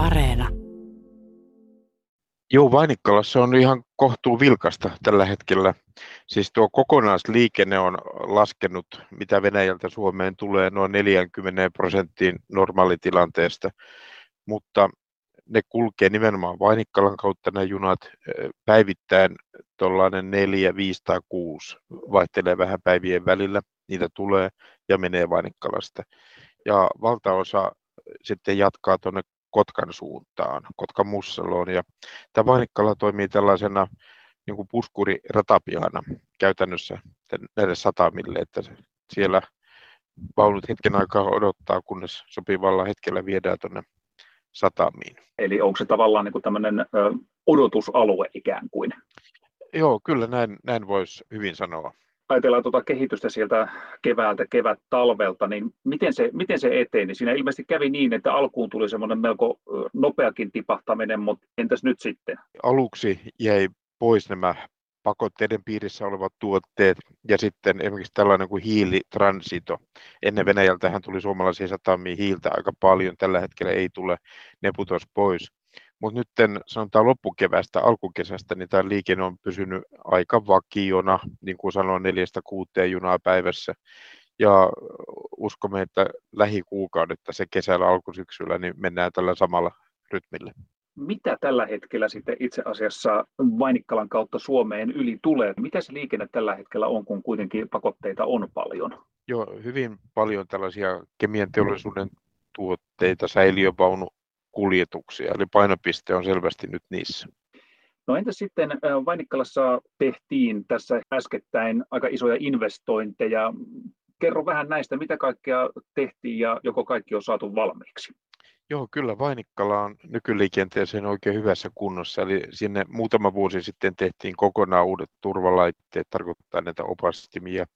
Areena. Joo, Vainikkalassa on ihan kohtuu vilkasta tällä hetkellä. Siis tuo kokonaisliikenne on laskenut, mitä Venäjältä Suomeen tulee, noin 40 prosenttiin normaalitilanteesta, mutta ne kulkee nimenomaan Vainikkalan kautta nämä junat päivittäin tuollainen neljä, viisi tai kuusi, vaihtelee vähän päivien välillä, niitä tulee ja menee Vainikkalasta. Ja valtaosa sitten jatkaa tuonne Kotkan suuntaan, Kotkan Mussaloon. Ja tämä Vainikkala toimii tällaisena niin kuin puskuriratapiana käytännössä näille satamille, että siellä vaunut hetken aikaa odottaa, kunnes sopivalla hetkellä viedään tuonne satamiin. Eli onko se tavallaan niin kuin tämmöinen odotusalue ikään kuin? Joo, kyllä näin, näin voisi hyvin sanoa. Ajatellaan tuota kehitystä sieltä keväältä, kevät-talvelta, niin miten se, miten se eteni? Siinä ilmeisesti kävi niin, että alkuun tuli semmoinen melko nopeakin tipahtaminen, mutta entäs nyt sitten? Aluksi jäi pois nämä pakotteiden piirissä olevat tuotteet ja sitten esimerkiksi tällainen kuin hiilitransito. Ennen Venäjältähän tuli suomalaisia satamia hiiltä aika paljon, tällä hetkellä ei tule, ne putos pois. Mutta nyt sanotaan loppukevästä, alkukesästä, niin tämä liikenne on pysynyt aika vakiona, niin kuin sanoin, neljästä kuuteen junaa päivässä. Ja uskomme, että lähikuukaudet se kesällä alkusyksyllä, niin mennään tällä samalla rytmillä mitä tällä hetkellä sitten itse asiassa Vainikkalan kautta Suomeen yli tulee? Mitä se liikenne tällä hetkellä on, kun kuitenkin pakotteita on paljon? Joo, hyvin paljon tällaisia kemian teollisuuden tuotteita, säiliövaunu kuljetuksia, eli painopiste on selvästi nyt niissä. No entä sitten Vainikkalassa tehtiin tässä äskettäin aika isoja investointeja. Kerro vähän näistä, mitä kaikkea tehtiin ja joko kaikki on saatu valmiiksi? Joo, kyllä Vainikkala on nykyliikenteeseen oikein hyvässä kunnossa. Eli sinne muutama vuosi sitten tehtiin kokonaan uudet turvalaitteet, tarkoittaa näitä opastimia,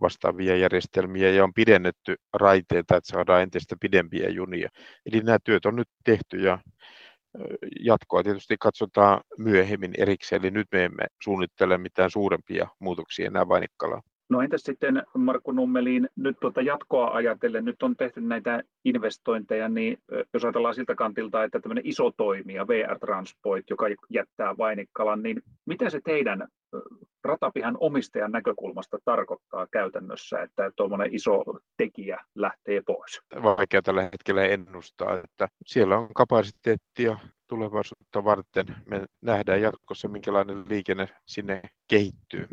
vastaavia järjestelmiä ja on pidennetty raiteita, että saadaan entistä pidempiä junia. Eli nämä työt on nyt tehty ja jatkoa tietysti katsotaan myöhemmin erikseen, eli nyt me emme suunnittele mitään suurempia muutoksia enää Vainikkalaan. No entäs sitten Markku Nummelin, nyt tuota jatkoa ajatellen, nyt on tehty näitä investointeja, niin jos ajatellaan siltä kantilta, että tämmöinen iso toimija, VR Transport, joka jättää Vainikkalan, niin mitä se teidän ratapihan omistajan näkökulmasta tarkoittaa käytännössä, että tuommoinen iso tekijä lähtee pois? Vaikea tällä hetkellä ennustaa, että siellä on kapasiteettia tulevaisuutta varten. Me nähdään jatkossa, minkälainen liikenne sinne kehittyy.